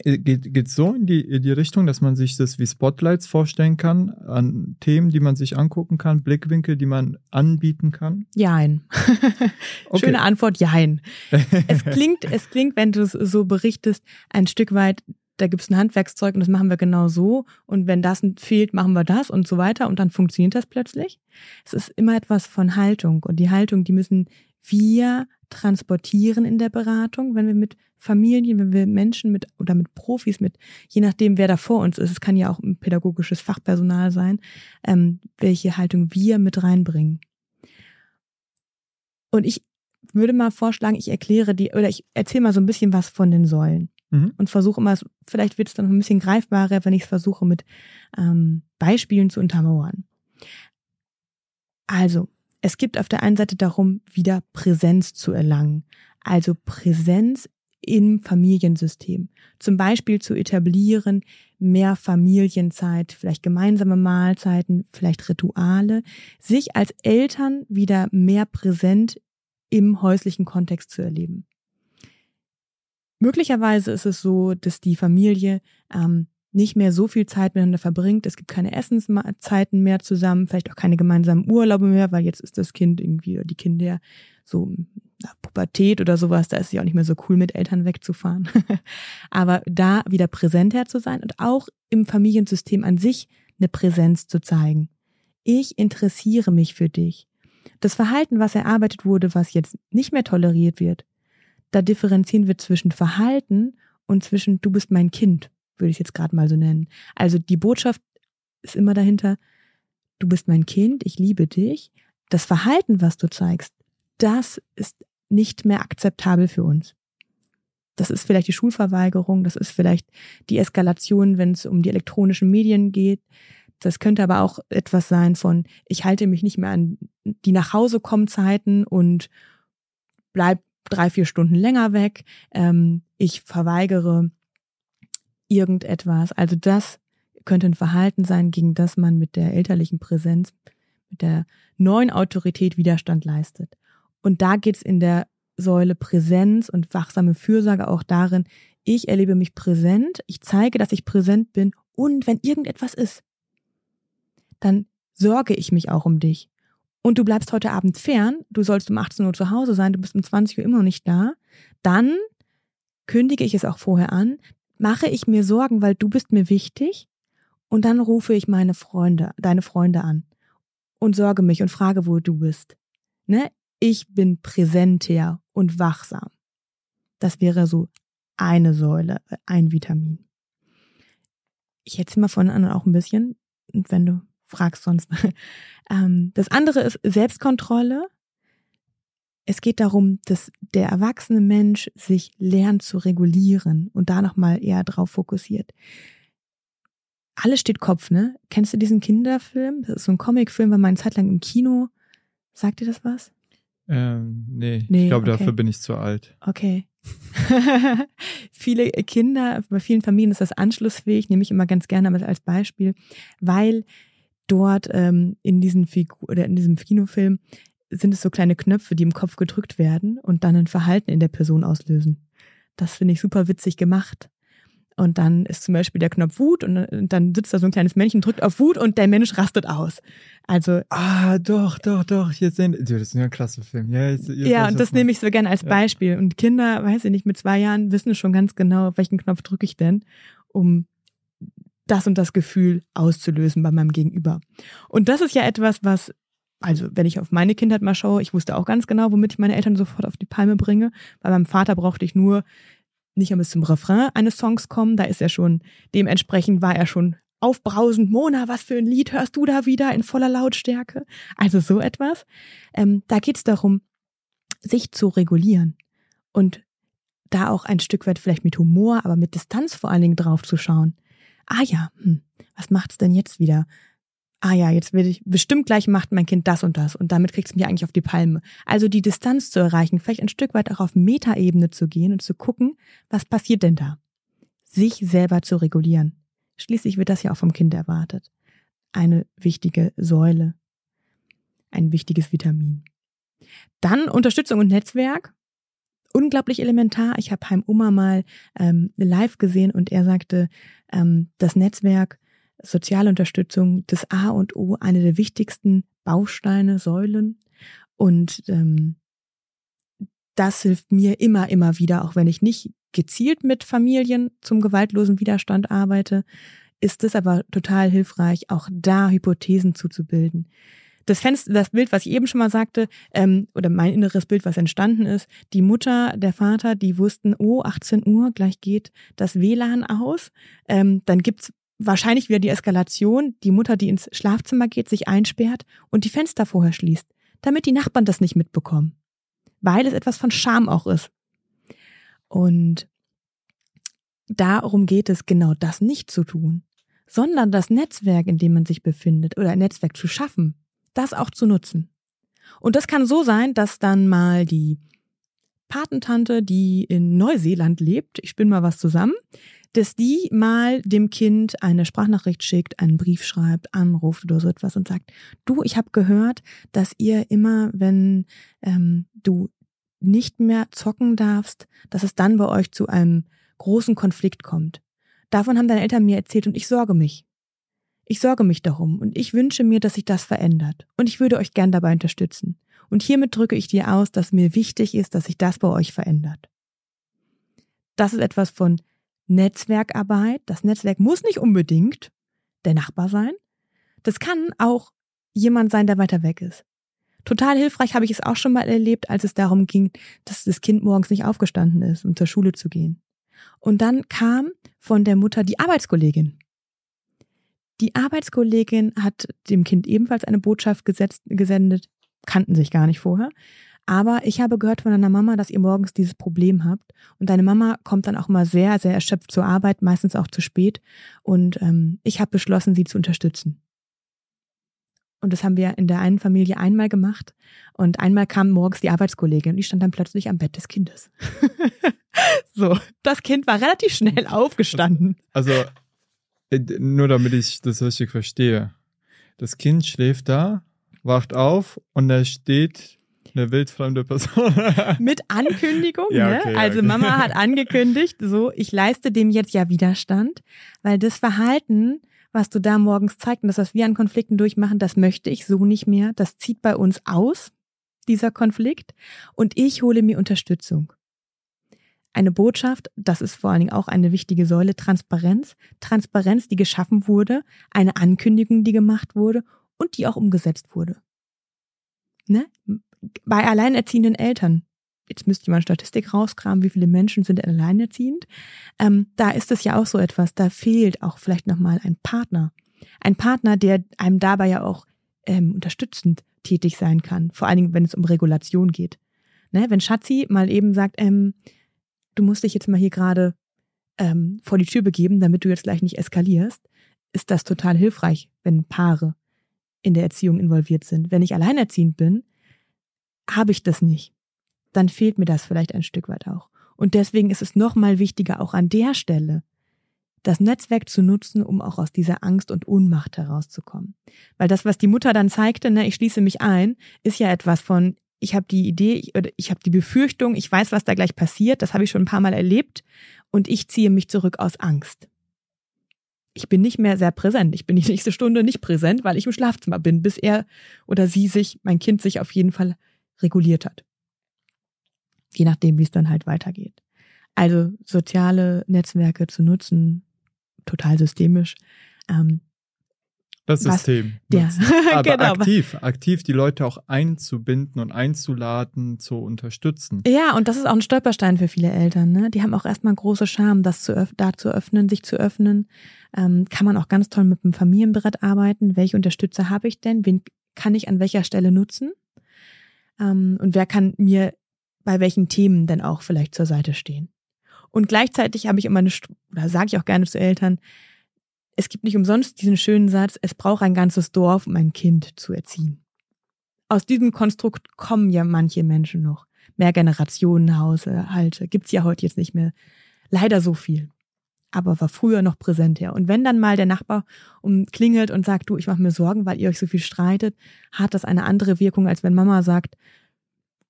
A: Äh, geht, geht so in die, in die Richtung, dass man sich das wie Spotlights vorstellen kann, an Themen, die man sich angucken kann, Blickwinkel, die man anbieten kann?
B: Jein. (laughs) okay. Schöne Antwort, jein. (laughs) es klingt, es klingt, wenn du es so berichtest, ein Stück weit, da gibt es ein Handwerkszeug und das machen wir genau so. Und wenn das fehlt, machen wir das und so weiter. Und dann funktioniert das plötzlich. Es ist immer etwas von Haltung. Und die Haltung, die müssen wir transportieren in der Beratung, wenn wir mit Familien, wenn wir Menschen mit oder mit Profis, mit je nachdem, wer da vor uns ist, es kann ja auch ein pädagogisches Fachpersonal sein, ähm, welche Haltung wir mit reinbringen. Und ich würde mal vorschlagen, ich erkläre die oder ich erzähle mal so ein bisschen was von den Säulen mhm. und versuche immer, vielleicht wird es dann noch ein bisschen greifbarer, wenn ich es versuche mit ähm, Beispielen zu untermauern. Also, es gibt auf der einen Seite darum, wieder Präsenz zu erlangen. Also Präsenz im Familiensystem. Zum Beispiel zu etablieren, mehr Familienzeit, vielleicht gemeinsame Mahlzeiten, vielleicht Rituale, sich als Eltern wieder mehr präsent im häuslichen Kontext zu erleben. Möglicherweise ist es so, dass die Familie ähm, nicht mehr so viel Zeit miteinander verbringt. Es gibt keine Essenszeiten mehr zusammen, vielleicht auch keine gemeinsamen Urlaube mehr, weil jetzt ist das Kind irgendwie oder die Kinder so na, Pubertät oder sowas, da ist es ja auch nicht mehr so cool, mit Eltern wegzufahren. (laughs) Aber da wieder präsenter zu sein und auch im Familiensystem an sich eine Präsenz zu zeigen. Ich interessiere mich für dich. Das Verhalten, was erarbeitet wurde, was jetzt nicht mehr toleriert wird, da differenzieren wir zwischen Verhalten und zwischen du bist mein Kind würde ich jetzt gerade mal so nennen. Also die Botschaft ist immer dahinter, du bist mein Kind, ich liebe dich. Das Verhalten, was du zeigst, das ist nicht mehr akzeptabel für uns. Das ist vielleicht die Schulverweigerung, das ist vielleicht die Eskalation, wenn es um die elektronischen Medien geht. Das könnte aber auch etwas sein von, ich halte mich nicht mehr an die nach Hause kommen Zeiten und bleib drei, vier Stunden länger weg. Ähm, ich verweigere irgendetwas. Also das könnte ein Verhalten sein, gegen das man mit der elterlichen Präsenz, mit der neuen Autorität Widerstand leistet. Und da geht's in der Säule Präsenz und wachsame Fürsorge auch darin, ich erlebe mich präsent, ich zeige, dass ich präsent bin und wenn irgendetwas ist, dann sorge ich mich auch um dich. Und du bleibst heute Abend fern, du sollst um 18 Uhr zu Hause sein, du bist um 20 Uhr immer noch nicht da, dann kündige ich es auch vorher an, mache ich mir Sorgen, weil du bist mir wichtig und dann rufe ich meine Freunde, deine Freunde an und sorge mich und frage, wo du bist. Ne? Ich bin präsenter und wachsam. Das wäre so eine Säule, ein Vitamin. Ich erzähle mal von anderen auch ein bisschen. Und wenn du fragst sonst. (laughs) ähm, das andere ist Selbstkontrolle. Es geht darum, dass der erwachsene Mensch sich lernt zu regulieren und da nochmal eher drauf fokussiert. Alles steht Kopf, ne? Kennst du diesen Kinderfilm? Das ist so ein Comicfilm, war mal eine Zeit lang im Kino. Sagt dir das was?
A: Ähm, nee,
B: Nee,
A: ich glaube,
B: okay.
A: dafür bin ich zu alt.
B: Okay. (laughs) Viele Kinder, bei vielen Familien ist das anschlussfähig, nehme ich immer ganz gerne als Beispiel, weil dort ähm, in, diesen Figu oder in diesem Kinofilm sind es so kleine Knöpfe, die im Kopf gedrückt werden und dann ein Verhalten in der Person auslösen. Das finde ich super witzig gemacht. Und dann ist zum Beispiel der Knopf Wut und dann sitzt da so ein kleines Männchen, drückt auf Wut und der Mensch rastet aus. Also
A: Ah, doch, doch, doch. Jetzt sehen, das ist ja ein klasse Film. Ja, jetzt, jetzt
B: ja, und
A: was
B: das nehme ich so gerne als
A: Ja.
B: Beispiel. Und Kinder, weiß ich nicht, mit zwei Jahren wissen schon ganz genau, auf welchen Knopf drücke ich denn, um das und das Gefühl auszulösen bei meinem Gegenüber. Und das ist ja etwas, was, also wenn ich auf meine Kindheit mal schaue, ich wusste auch ganz genau, womit ich meine Eltern sofort auf die Palme bringe. Bei meinem Vater brauchte ich nur nicht einmal zum Refrain eines Songs kommen, da ist er schon, dementsprechend war er schon aufbrausend. Mona, was für ein Lied hörst du da wieder in voller Lautstärke? Also so etwas. Ähm, da geht es darum, sich zu regulieren und da auch ein Stück weit vielleicht mit Humor, aber mit Distanz vor allen Dingen drauf zu schauen. Ah ja, hm, was macht's denn jetzt wieder? Ah ja, jetzt will ich, bestimmt gleich macht mein Kind das und das und damit kriegt's mich eigentlich auf die Palme. Also die Distanz zu erreichen, vielleicht ein Stück weit auch auf Metaebene zu gehen und zu gucken, was passiert denn da? Sich selber zu regulieren. Schließlich wird das ja auch vom Kind erwartet. Eine wichtige Säule. Ein wichtiges Vitamin. Dann Unterstützung und Netzwerk. Unglaublich elementar. Ich habe Heim Oma mal ähm, live gesehen und er sagte, ähm, das Netzwerk, soziale Unterstützung, das A und O, eine der wichtigsten Bausteine, Säulen. Und ähm, das hilft mir immer, immer wieder, auch wenn ich nicht gezielt mit Familien zum gewaltlosen Widerstand arbeite, ist es aber total hilfreich, auch da Hypothesen zuzubilden. Das, Fenster, das Bild, was ich eben schon mal sagte, ähm, oder mein inneres Bild, was entstanden ist, die Mutter, der Vater, die wussten, oh, 18 Uhr, gleich geht das WLAN aus. Ähm, dann gibt's wahrscheinlich wieder die Eskalation, die Mutter, die ins Schlafzimmer geht, sich einsperrt und die Fenster vorher schließt, damit die Nachbarn das nicht mitbekommen. Weil es etwas von Scham auch ist. Und darum geht es, genau das nicht zu tun, sondern das Netzwerk, in dem man sich befindet, oder ein Netzwerk zu schaffen, das auch zu nutzen. Und das kann so sein, dass dann mal die Patentante, die in Neuseeland lebt, ich spinne mal was zusammen, dass die mal dem Kind eine Sprachnachricht schickt, einen Brief schreibt, anruft oder so etwas und sagt, du, ich habe gehört, dass ihr immer, wenn ähm, du nicht mehr zocken darfst, dass es dann bei euch zu einem großen Konflikt kommt. Davon haben deine Eltern mir erzählt und ich sorge mich. Ich sorge mich darum und ich wünsche mir, dass sich das verändert. Und ich würde euch gern dabei unterstützen. Und hiermit drücke ich dir aus, dass mir wichtig ist, dass sich das bei euch verändert. Das ist etwas von Netzwerkarbeit. Das Netzwerk muss nicht unbedingt der Nachbar sein. Das kann auch jemand sein, der weiter weg ist. Total hilfreich habe ich es auch schon mal erlebt, als es darum ging, dass das Kind morgens nicht aufgestanden ist, um zur Schule zu gehen. Und dann kam von der Mutter die Arbeitskollegin. Die Arbeitskollegin hat dem Kind ebenfalls eine Botschaft gesetzt, gesendet, kannten sich gar nicht vorher. Aber ich habe gehört von deiner Mama, dass ihr morgens dieses Problem habt. Und deine Mama kommt dann auch mal sehr, sehr erschöpft zur Arbeit, meistens auch zu spät. Und ähm, ich habe beschlossen, sie zu unterstützen. Und das haben wir in der einen Familie einmal gemacht. Und einmal kam morgens die Arbeitskollegin und die stand dann plötzlich am Bett des Kindes. (laughs) so, das Kind war relativ schnell (laughs) aufgestanden.
A: Also, äh, nur damit ich das richtig verstehe. Das Kind schläft da, wacht auf und da steht eine wildfremde Person. (laughs)
B: Mit Ankündigung,
A: Ja,
B: ne?
A: okay, ja,
B: Also
A: okay.
B: Mama hat angekündigt, so, ich leiste dem jetzt ja Widerstand, weil das Verhalten, was du da morgens zeigst und das, was wir an Konflikten durchmachen, das möchte ich so nicht mehr. Das zieht bei uns aus, dieser Konflikt. Und ich hole mir Unterstützung. Eine Botschaft, das ist vor allen Dingen auch eine wichtige Säule, Transparenz. Transparenz, die geschaffen wurde, eine Ankündigung, die gemacht wurde und die auch umgesetzt wurde. Ne? Bei alleinerziehenden Eltern, jetzt müsste eine Statistik rauskramen, wie viele Menschen sind alleinerziehend, ähm, da ist es ja auch so etwas, da fehlt auch vielleicht nochmal ein Partner. Ein Partner, der einem dabei ja auch ähm, unterstützend tätig sein kann, vor allen Dingen, wenn es um Regulation geht. Ne? Wenn Schatzi mal eben sagt, ähm, du musst dich jetzt mal hier gerade ähm, vor die Tür begeben, damit du jetzt gleich nicht eskalierst, ist das total hilfreich, wenn Paare in der Erziehung involviert sind. Wenn ich alleinerziehend bin, habe ich das nicht. Dann fehlt mir das vielleicht ein Stück weit auch. Und deswegen ist es nochmal wichtiger, auch an der Stelle das Netzwerk zu nutzen, um auch aus dieser Angst und Ohnmacht herauszukommen. Weil das, was die Mutter dann zeigte, ne, ich schließe mich ein, ist ja etwas von, ich habe die Idee ich, oder ich habe die Befürchtung, ich weiß, was da gleich passiert, das habe ich schon ein paar Mal erlebt und ich ziehe mich zurück aus Angst ich bin nicht mehr sehr präsent. Ich bin die nächste Stunde nicht präsent, weil ich im Schlafzimmer bin, bis er oder sie sich, mein Kind sich auf jeden Fall reguliert hat. Je nachdem, wie es dann halt weitergeht. Also soziale Netzwerke zu nutzen, total systemisch, ähm,
A: das System.
B: Ja, (laughs)
A: Aber
B: genau.
A: aktiv, aktiv die Leute auch einzubinden und einzuladen, zu unterstützen.
B: Ja, und das ist auch ein Stolperstein für viele Eltern. Ne? Die haben auch erstmal große Scham, das zu da zu öffnen, sich zu öffnen. Ähm, kann man auch ganz toll mit dem Familienbrett arbeiten. Welche Unterstützer habe ich denn? Wen kann ich an welcher Stelle nutzen? Ähm, und wer kann mir bei welchen Themen denn auch vielleicht zur Seite stehen? Und gleichzeitig habe ich immer eine, oder sage ich auch gerne zu Eltern, es gibt nicht umsonst diesen schönen Satz, es braucht ein ganzes Dorf, um ein Kind zu erziehen. Aus diesem Konstrukt kommen ja manche Menschen noch. Mehr Generationenhaushalte gibt's ja heute jetzt nicht mehr. Leider so viel. Aber war früher noch präsenter. Und wenn dann mal der Nachbar umklingelt und sagt, du, ich mache mir Sorgen, weil ihr euch so viel streitet, hat das eine andere Wirkung, als wenn Mama sagt,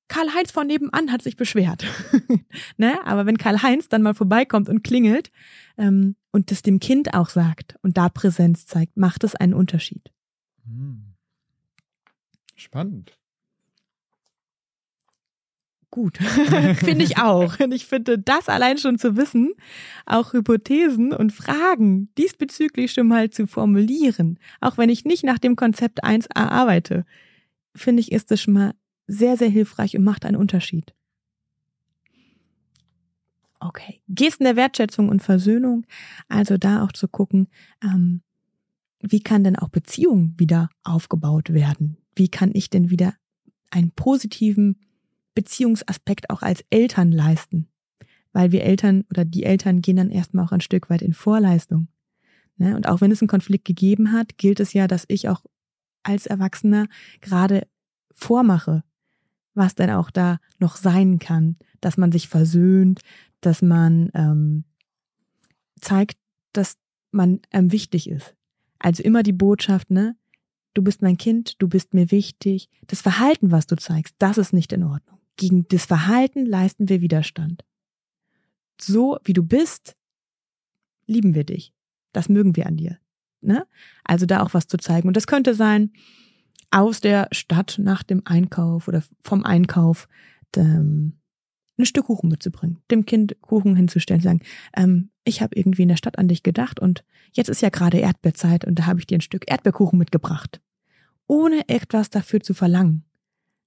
B: Karl-Heinz von nebenan hat sich beschwert. (laughs) ne? Aber wenn Karl-Heinz dann mal vorbeikommt und klingelt ähm, und das dem Kind auch sagt und da Präsenz zeigt, macht es einen Unterschied. Hm.
A: Spannend.
B: Gut, (laughs) finde ich auch. Und ich finde, das allein schon zu wissen, auch Hypothesen und Fragen diesbezüglich schon mal zu formulieren, auch wenn ich nicht nach dem Konzept 1a arbeite, finde ich, ist das schon mal sehr, sehr hilfreich und macht einen Unterschied. Okay. Gesten der Wertschätzung und Versöhnung, also da auch zu gucken, ähm, wie kann denn auch Beziehung wieder aufgebaut werden? Wie kann ich denn wieder einen positiven Beziehungsaspekt auch als Eltern leisten? Weil wir Eltern oder die Eltern gehen dann erstmal auch ein Stück weit in Vorleistung. Ne? Und auch wenn es einen Konflikt gegeben hat, gilt es ja, dass ich auch als Erwachsener gerade vormache, was denn auch da noch sein kann, dass man sich versöhnt, dass man ähm, zeigt, dass man ähm, wichtig ist. Also immer die Botschaft, ne? Du bist mein Kind, du bist mir wichtig. Das Verhalten, was du zeigst, das ist nicht in Ordnung. Gegen das Verhalten leisten wir Widerstand. So wie du bist, lieben wir dich. Das mögen wir an dir. Ne? Also da auch was zu zeigen. Und das könnte sein, aus der Stadt nach dem Einkauf oder vom Einkauf ähm, ein Stück Kuchen mitzubringen, dem Kind Kuchen hinzustellen, sagen, ähm, ich habe irgendwie in der Stadt an dich gedacht und jetzt ist ja gerade Erdbeerzeit und da habe ich dir ein Stück Erdbeerkuchen mitgebracht, ohne etwas dafür zu verlangen.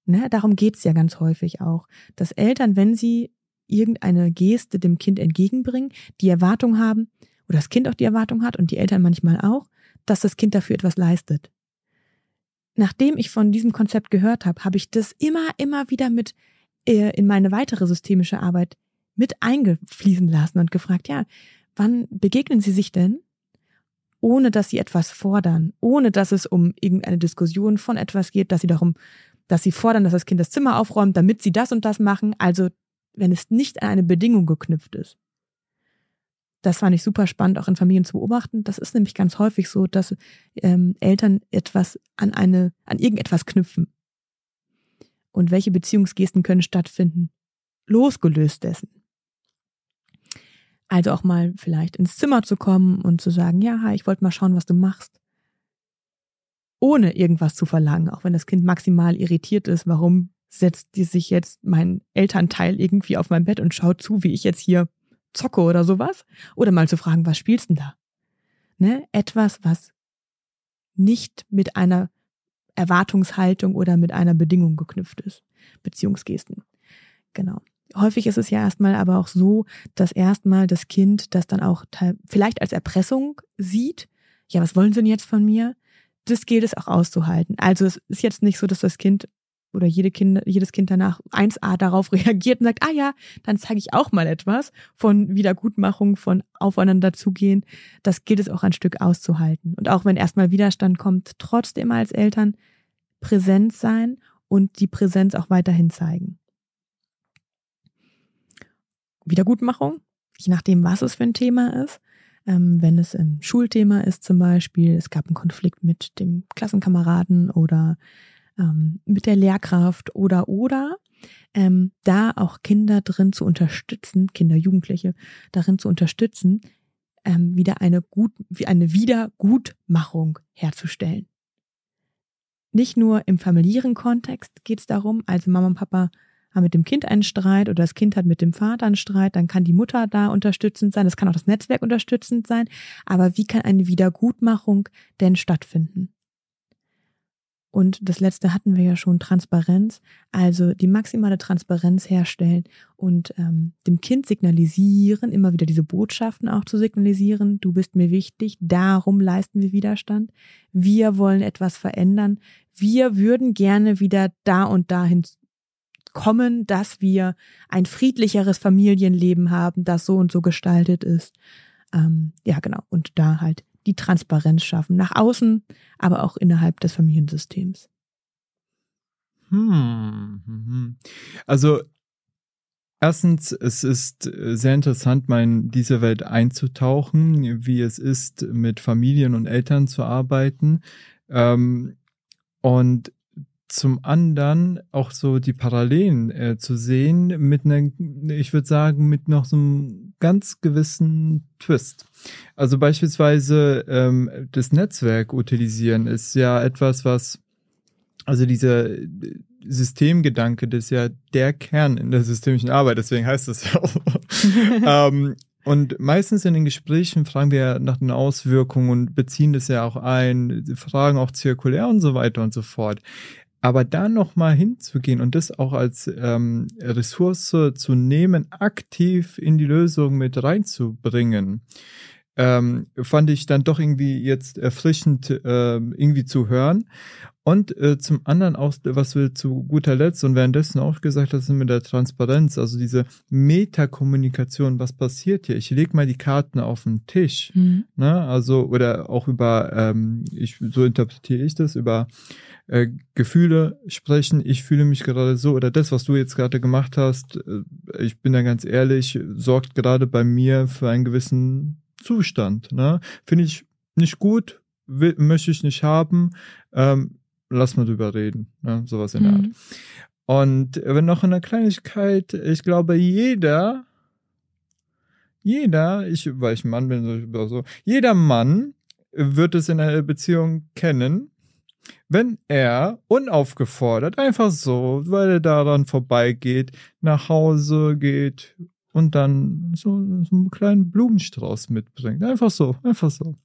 B: Ne, darum geht's ja ganz häufig auch, dass Eltern, wenn sie irgendeine Geste dem Kind entgegenbringen, die Erwartung haben, oder das Kind auch die Erwartung hat und die Eltern manchmal auch, dass das Kind dafür etwas leistet. Nachdem ich von diesem Konzept gehört habe, habe ich das immer, immer wieder mit äh, in meine weitere systemische Arbeit mit eingefließen lassen und gefragt, ja, wann begegnen Sie sich denn, ohne dass Sie etwas fordern, ohne dass es um irgendeine Diskussion von etwas geht, dass Sie darum, dass Sie fordern, dass das Kind das Zimmer aufräumt, damit Sie das und das machen, also wenn es nicht an eine Bedingung geknüpft ist das fand ich super spannend, auch in Familien zu beobachten. Das ist nämlich ganz häufig so, dass ähm, Eltern etwas an eine, an irgendetwas knüpfen. Und welche Beziehungsgesten können stattfinden? Losgelöst dessen. Also auch mal vielleicht ins Zimmer zu kommen und zu sagen, ja, ich wollte mal schauen, was du machst. Ohne irgendwas zu verlangen, auch wenn das Kind maximal irritiert ist, warum setzt die sich jetzt mein Elternteil irgendwie auf mein Bett und schaut zu, wie ich jetzt hier zocke oder sowas. Oder mal zu fragen, was spielst denn da? Ne? Etwas, was nicht mit einer Erwartungshaltung oder mit einer Bedingung geknüpft ist. Beziehungsgesten. Genau. Häufig ist es ja erstmal aber auch so, dass erstmal das Kind das dann auch vielleicht als Erpressung sieht. ja, was wollen sie denn jetzt von mir? Das gilt es auch auszuhalten. Also es ist jetzt nicht so, dass das Kind oder jede kind, jedes Kind danach 1a darauf (laughs) reagiert und sagt, ah ja, dann zeige ich auch mal etwas von Wiedergutmachung, von Aufeinander zugehen. Das gilt es auch ein Stück auszuhalten. Und auch wenn erstmal Widerstand kommt, trotzdem als Eltern präsent sein und die Präsenz auch weiterhin zeigen. Wiedergutmachung, je nachdem, was es für ein Thema ist. Ähm, wenn es ein Schulthema ist zum Beispiel, es gab einen Konflikt mit dem Klassenkameraden oder ähm, mit der Lehrkraft oder oder ähm, da auch Kinder drin zu unterstützen, Kinder, Jugendliche darin zu unterstützen, ähm, wieder eine gut, eine Wiedergutmachung herzustellen. Nicht nur im familiären Kontext geht es darum, also Mama und Papa haben mit dem Kind einen Streit oder das Kind hat mit dem Vater einen Streit, dann kann die Mutter da unterstützend sein, das kann auch das Netzwerk unterstützend sein, aber wie kann eine Wiedergutmachung denn stattfinden? Und das letzte hatten wir ja schon, Transparenz, also die maximale Transparenz herstellen und ähm, dem Kind signalisieren, immer wieder diese Botschaften auch zu signalisieren, du bist mir wichtig, darum leisten wir Widerstand, wir wollen etwas verändern, wir würden gerne wieder da und dahin kommen, dass wir ein friedlicheres Familienleben haben, das so und so gestaltet ist. Ähm, ja, genau. Und da halt die Transparenz schaffen, nach außen, aber auch innerhalb des Familiensystems.
A: Hm. hm. Also erstens, es ist sehr interessant, mal in diese Welt einzutauchen, wie es ist, mit Familien und Eltern zu arbeiten. Ähm, und zum anderen auch so die Parallelen äh, zu sehen mit einer, ich würde sagen, mit noch so einem ganz gewissen Twist. Also beispielsweise ähm, das Netzwerk utilisieren ist ja etwas, was, also dieser Systemgedanke, das ist ja der Kern in der systemischen Arbeit, deswegen heißt das ja auch. (laughs) ähm, und meistens in den Gesprächen fragen wir nach den Auswirkungen und beziehen das ja auch ein, fragen auch zirkulär und so weiter und so fort. Aber da nochmal hinzugehen und das auch als ähm, Ressource zu nehmen, aktiv in die Lösung mit reinzubringen, ähm, fand ich dann doch irgendwie jetzt erfrischend äh, irgendwie zu hören. Und äh, zum anderen auch, was wir zu guter Letzt und währenddessen auch gesagt hast, mit der Transparenz, also diese Metakommunikation, was passiert hier? Ich lege mal die Karten auf den Tisch, mhm. ne? Also, oder auch über, ähm, ich, so interpretiere ich das, über äh, Gefühle sprechen, ich fühle mich gerade so, oder das, was du jetzt gerade gemacht hast, äh, ich bin da ganz ehrlich, sorgt gerade bei mir für einen gewissen Zustand. Ne? Finde ich nicht gut, will, möchte ich nicht haben. Ähm, lass mal drüber reden, ne? sowas in der Art. Mhm. Und wenn noch eine Kleinigkeit, ich glaube, jeder, jeder, ich, weil ich ein Mann bin, so, jeder Mann wird es in einer Beziehung kennen, wenn er unaufgefordert, einfach so, weil er daran vorbeigeht, nach Hause geht und dann so, so einen kleinen Blumenstrauß mitbringt. Einfach so, einfach so.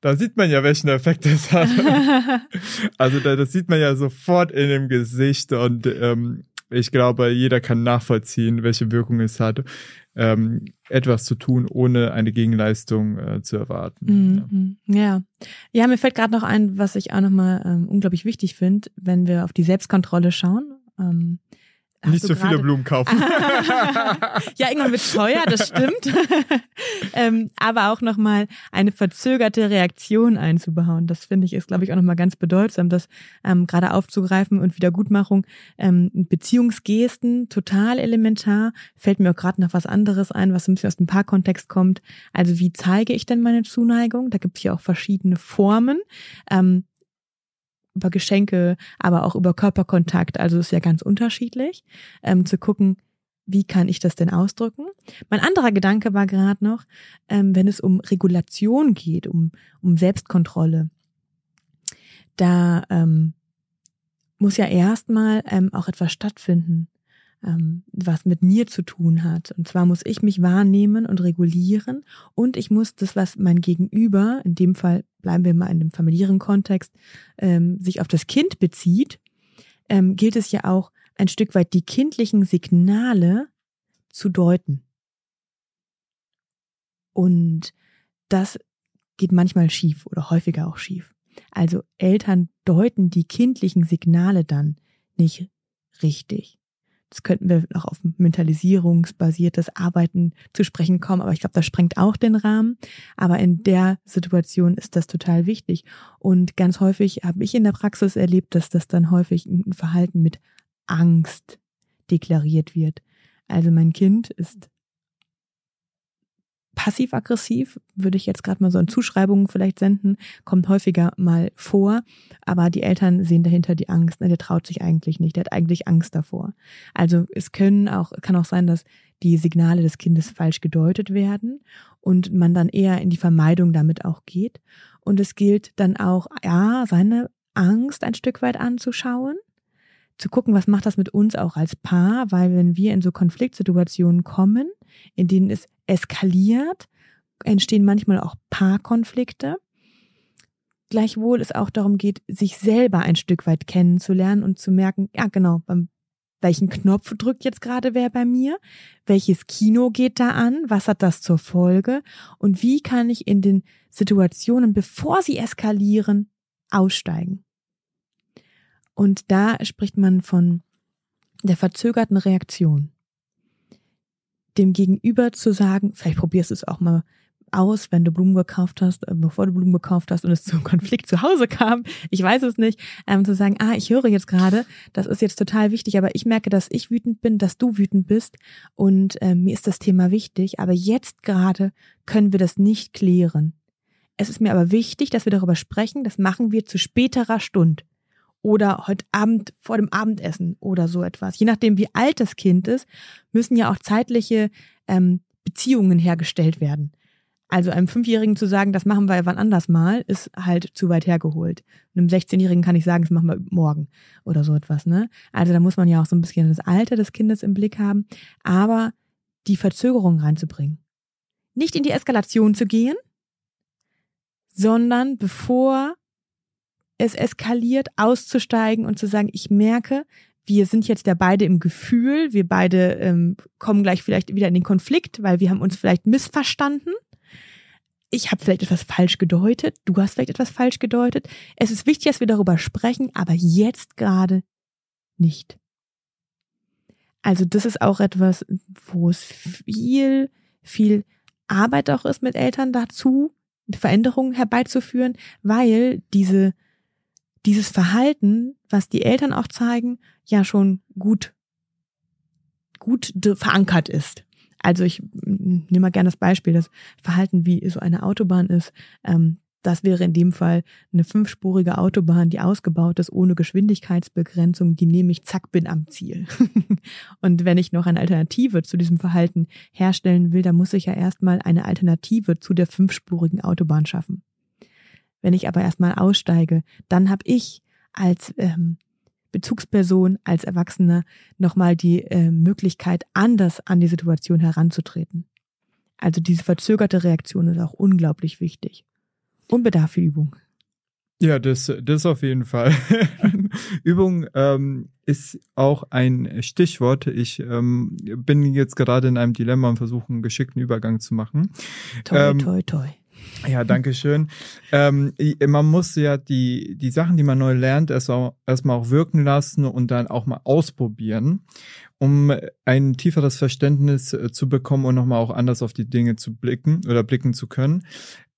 A: Da sieht man ja, welchen Effekt das hat. (laughs) also da, das sieht man ja sofort in dem Gesicht und ähm, ich glaube, jeder kann nachvollziehen, welche Wirkung es hat, ähm, etwas zu tun, ohne eine Gegenleistung äh, zu erwarten.
B: Mhm. Ja. ja. mir fällt gerade noch ein, was ich auch nochmal ähm, unglaublich wichtig finde, wenn wir auf die Selbstkontrolle schauen. Ähm,
A: nicht so viele Blumen kaufen. (laughs)
B: ja, irgendwann wird teuer, das stimmt. (laughs) ähm, aber auch nochmal eine verzögerte Reaktion einzubauen. Das finde ich ist, glaube ich, auch nochmal ganz bedeutsam, das ähm, gerade aufzugreifen und Wiedergutmachung. Ähm, Beziehungsgesten, total elementar. Fällt mir auch gerade noch was anderes ein, was ein bisschen aus dem Paarkontext kommt. Also wie zeige ich denn meine Zuneigung? Da gibt es ja auch verschiedene Formen. Ähm, über Geschenke, aber auch über Körperkontakt. Also ist ja ganz unterschiedlich, ähm, zu gucken, wie kann ich das denn ausdrücken? Mein anderer Gedanke war gerade noch, ähm, wenn es um Regulation geht, um, um Selbstkontrolle, da ähm, muss ja erstmal ähm, auch etwas stattfinden ähm, was mit mir zu tun hat. Und zwar muss ich mich wahrnehmen und regulieren und ich muss das, was mein Gegenüber, in dem Fall bleiben wir mal in dem familiären Kontext, ähm, sich auf das Kind bezieht, ähm, gilt es ja auch ein Stück weit die kindlichen Signale zu deuten. Und das geht manchmal schief oder häufiger auch schief. Also Eltern deuten die kindlichen Signale dann nicht richtig. Das könnten wir noch auf mentalisierungsbasiertes Arbeiten zu sprechen kommen, aber ich glaube, das sprengt auch den Rahmen. Aber in der Situation ist das total wichtig. Und ganz häufig habe ich in der Praxis erlebt, dass das dann häufig ein Verhalten mit Angst deklariert wird. Also mein Kind ist passiv-aggressiv, würde ich jetzt gerade mal so in Zuschreibungen vielleicht senden, kommt häufiger mal vor, aber die Eltern sehen dahinter die Angst, ne, der traut sich eigentlich nicht, der hat eigentlich Angst davor. Also es können auch, kann auch sein, dass die Signale des Kindes falsch gedeutet werden und man dann eher in die Vermeidung damit auch geht. Und es gilt dann auch, ja, seine Angst ein Stück weit anzuschauen zu gucken, was macht das mit uns auch als Paar, weil wenn wir in so Konfliktsituationen kommen, in denen es eskaliert, entstehen manchmal auch Paarkonflikte. Gleichwohl es auch darum geht, sich selber ein Stück weit kennenzulernen und zu merken, ja genau, beim welchen Knopf drückt jetzt gerade wer bei mir? Welches Kino geht da an? Was hat das zur Folge? Und wie kann ich in den Situationen, bevor sie eskalieren, aussteigen? Und da spricht man von der verzögerten Reaktion. Dem Gegenüber zu sagen, vielleicht probierst du es auch mal aus, wenn du Blumen gekauft hast, äh, bevor du Blumen gekauft hast und es zum (laughs) Konflikt zu Hause kam, ich weiß es nicht, ähm, zu sagen, ah, ich höre jetzt gerade, das ist jetzt total wichtig, aber ich merke, dass ich wütend bin, dass du wütend bist und äh, mir ist das Thema wichtig, aber jetzt gerade können wir das nicht klären. Es ist mir aber wichtig, dass wir darüber sprechen, das machen wir zu späterer Stunde oder heute Abend vor dem Abendessen oder so etwas. Je nachdem, wie alt das Kind ist, müssen ja auch zeitliche ähm, Beziehungen hergestellt werden. Also einem Fünfjährigen zu sagen, das machen wir wann anders mal, ist halt zu weit hergeholt. Und einem 16-Jährigen kann ich sagen, das machen wir morgen oder so etwas. Ne? Also da muss man ja auch so ein bisschen das Alter des Kindes im Blick haben, aber die Verzögerung reinzubringen. Nicht in die Eskalation zu gehen, sondern bevor es eskaliert, auszusteigen und zu sagen, ich merke, wir sind jetzt ja beide im Gefühl, wir beide ähm, kommen gleich vielleicht wieder in den Konflikt, weil wir haben uns vielleicht missverstanden. Ich habe vielleicht etwas falsch gedeutet, du hast vielleicht etwas falsch gedeutet. Es ist wichtig, dass wir darüber sprechen, aber jetzt gerade nicht. Also das ist auch etwas, wo es viel, viel Arbeit auch ist mit Eltern dazu, Veränderungen herbeizuführen, weil diese dieses Verhalten, was die Eltern auch zeigen, ja schon gut, gut verankert ist. Also ich nehme mal gerne das Beispiel, das Verhalten, wie so eine Autobahn ist. Ähm, das wäre in dem Fall eine fünfspurige Autobahn, die ausgebaut ist ohne Geschwindigkeitsbegrenzung, die nehme ich, zack, bin am Ziel. (laughs) und wenn ich noch eine Alternative zu diesem Verhalten herstellen will, dann muss ich ja erstmal eine Alternative zu der fünfspurigen Autobahn schaffen. Wenn ich aber erstmal aussteige, dann habe ich als ähm, Bezugsperson, als Erwachsener nochmal die äh, Möglichkeit, anders an die Situation heranzutreten. Also diese verzögerte Reaktion ist auch unglaublich wichtig und bedarf viel Übung.
A: Ja, das, das auf jeden Fall. (laughs) Übung ähm, ist auch ein Stichwort. Ich ähm, bin jetzt gerade in einem Dilemma und versuche einen geschickten Übergang zu machen.
B: Toi, ähm, toi, toi.
A: Ja, danke schön. ähm, man muss ja die, die Sachen, die man neu lernt, erstmal erst auch wirken lassen und dann auch mal ausprobieren, um ein tieferes Verständnis äh, zu bekommen und nochmal auch anders auf die Dinge zu blicken oder blicken zu können.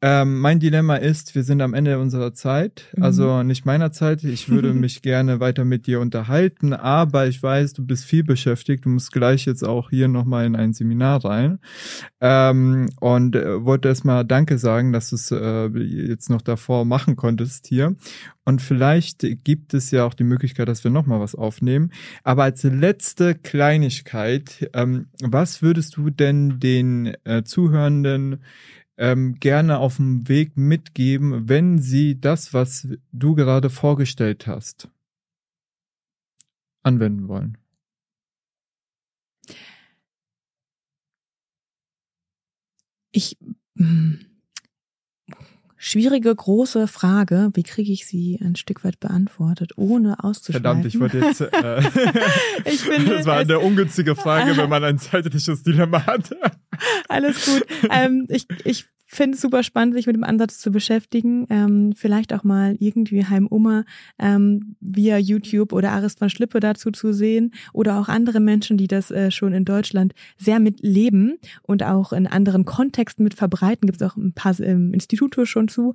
A: Ähm, mein Dilemma ist, wir sind am Ende unserer Zeit, mhm. also nicht meiner Zeit. Ich würde (laughs) mich gerne weiter mit dir unterhalten, aber ich weiß, du bist viel beschäftigt. Du musst gleich jetzt auch hier nochmal in ein Seminar rein. Ähm, und äh, wollte erstmal Danke sagen, dass du es äh, jetzt noch davor machen konntest hier. Und vielleicht gibt es ja auch die Möglichkeit, dass wir nochmal was aufnehmen. Aber als letzte Kleinigkeit, ähm, was würdest du denn den äh, Zuhörenden ähm, gerne auf dem Weg mitgeben, wenn sie das, was du gerade vorgestellt hast, anwenden wollen?
B: Ich hm, schwierige, große Frage. Wie kriege ich sie ein Stück weit beantwortet, ohne auszuschweifen?
A: Verdammt, ich wollte jetzt. Äh, (laughs) ich bin, das war eine ungünstige Frage, wenn man ein (laughs) zeitliches Dilemma hat.
B: Alles gut. Ähm, ich, ich finde es super spannend, sich mit dem Ansatz zu beschäftigen. Ähm, vielleicht auch mal irgendwie Heimummer ähm, via YouTube oder Arist von Schlippe dazu zu sehen oder auch andere Menschen, die das äh, schon in Deutschland sehr mitleben und auch in anderen Kontexten mit verbreiten. Gibt es auch ein paar ähm, Institute schon zu.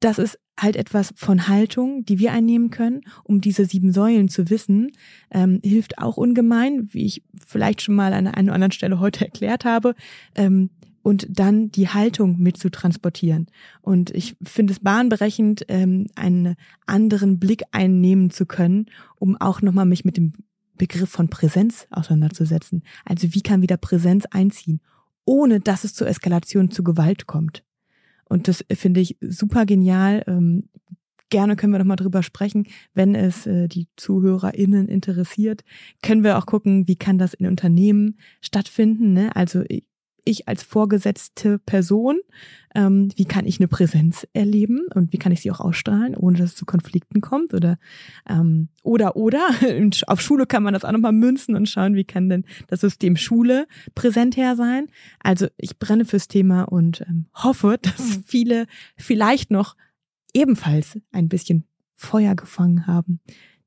B: Das ist halt etwas von Haltung, die wir einnehmen können, um diese sieben Säulen zu wissen, ähm, hilft auch ungemein, wie ich vielleicht schon mal an einer anderen Stelle heute erklärt habe. Ähm, und dann die Haltung mit zu transportieren. Und ich finde es bahnbrechend, ähm, einen anderen Blick einnehmen zu können, um auch nochmal mich mit dem Begriff von Präsenz auseinanderzusetzen. Also wie kann wieder Präsenz einziehen, ohne dass es zur Eskalation, zu Gewalt kommt. Und das finde ich super genial. Ähm, gerne können wir noch mal drüber sprechen, wenn es äh, die ZuhörerInnen interessiert. Können wir auch gucken, wie kann das in Unternehmen stattfinden. Ne? Also ich als vorgesetzte Person, ähm, wie kann ich eine Präsenz erleben und wie kann ich sie auch ausstrahlen, ohne dass es zu Konflikten kommt oder ähm, oder oder (laughs) auf Schule kann man das auch nochmal münzen und schauen, wie kann denn das System Schule präsent her sein. Also ich brenne fürs Thema und ähm, hoffe, dass viele vielleicht noch ebenfalls ein bisschen Feuer gefangen haben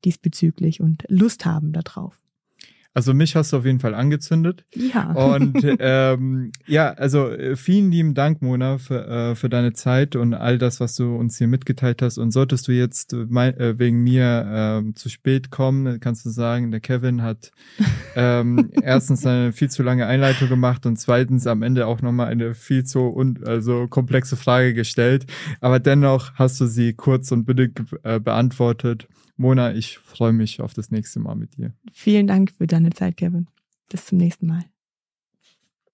B: diesbezüglich und Lust haben darauf.
A: Also mich hast du auf jeden Fall angezündet.
B: Ja.
A: Und (laughs) ähm, ja, also äh, vielen lieben Dank, Mona, für, äh, für deine Zeit und all das, was du uns hier mitgeteilt hast. Und solltest du jetzt äh, wegen mir äh, zu spät kommen, kannst du sagen, der Kevin hat ähm, (laughs) erstens eine viel zu lange Einleitung gemacht und zweitens am Ende auch nochmal eine viel zu un also komplexe Frage gestellt. Aber dennoch hast du sie kurz und bitte äh, beantwortet. Mona, ich freue mich auf das nächste Mal mit dir.
B: Vielen Dank für deine Zeit, Kevin. Bis zum nächsten Mal.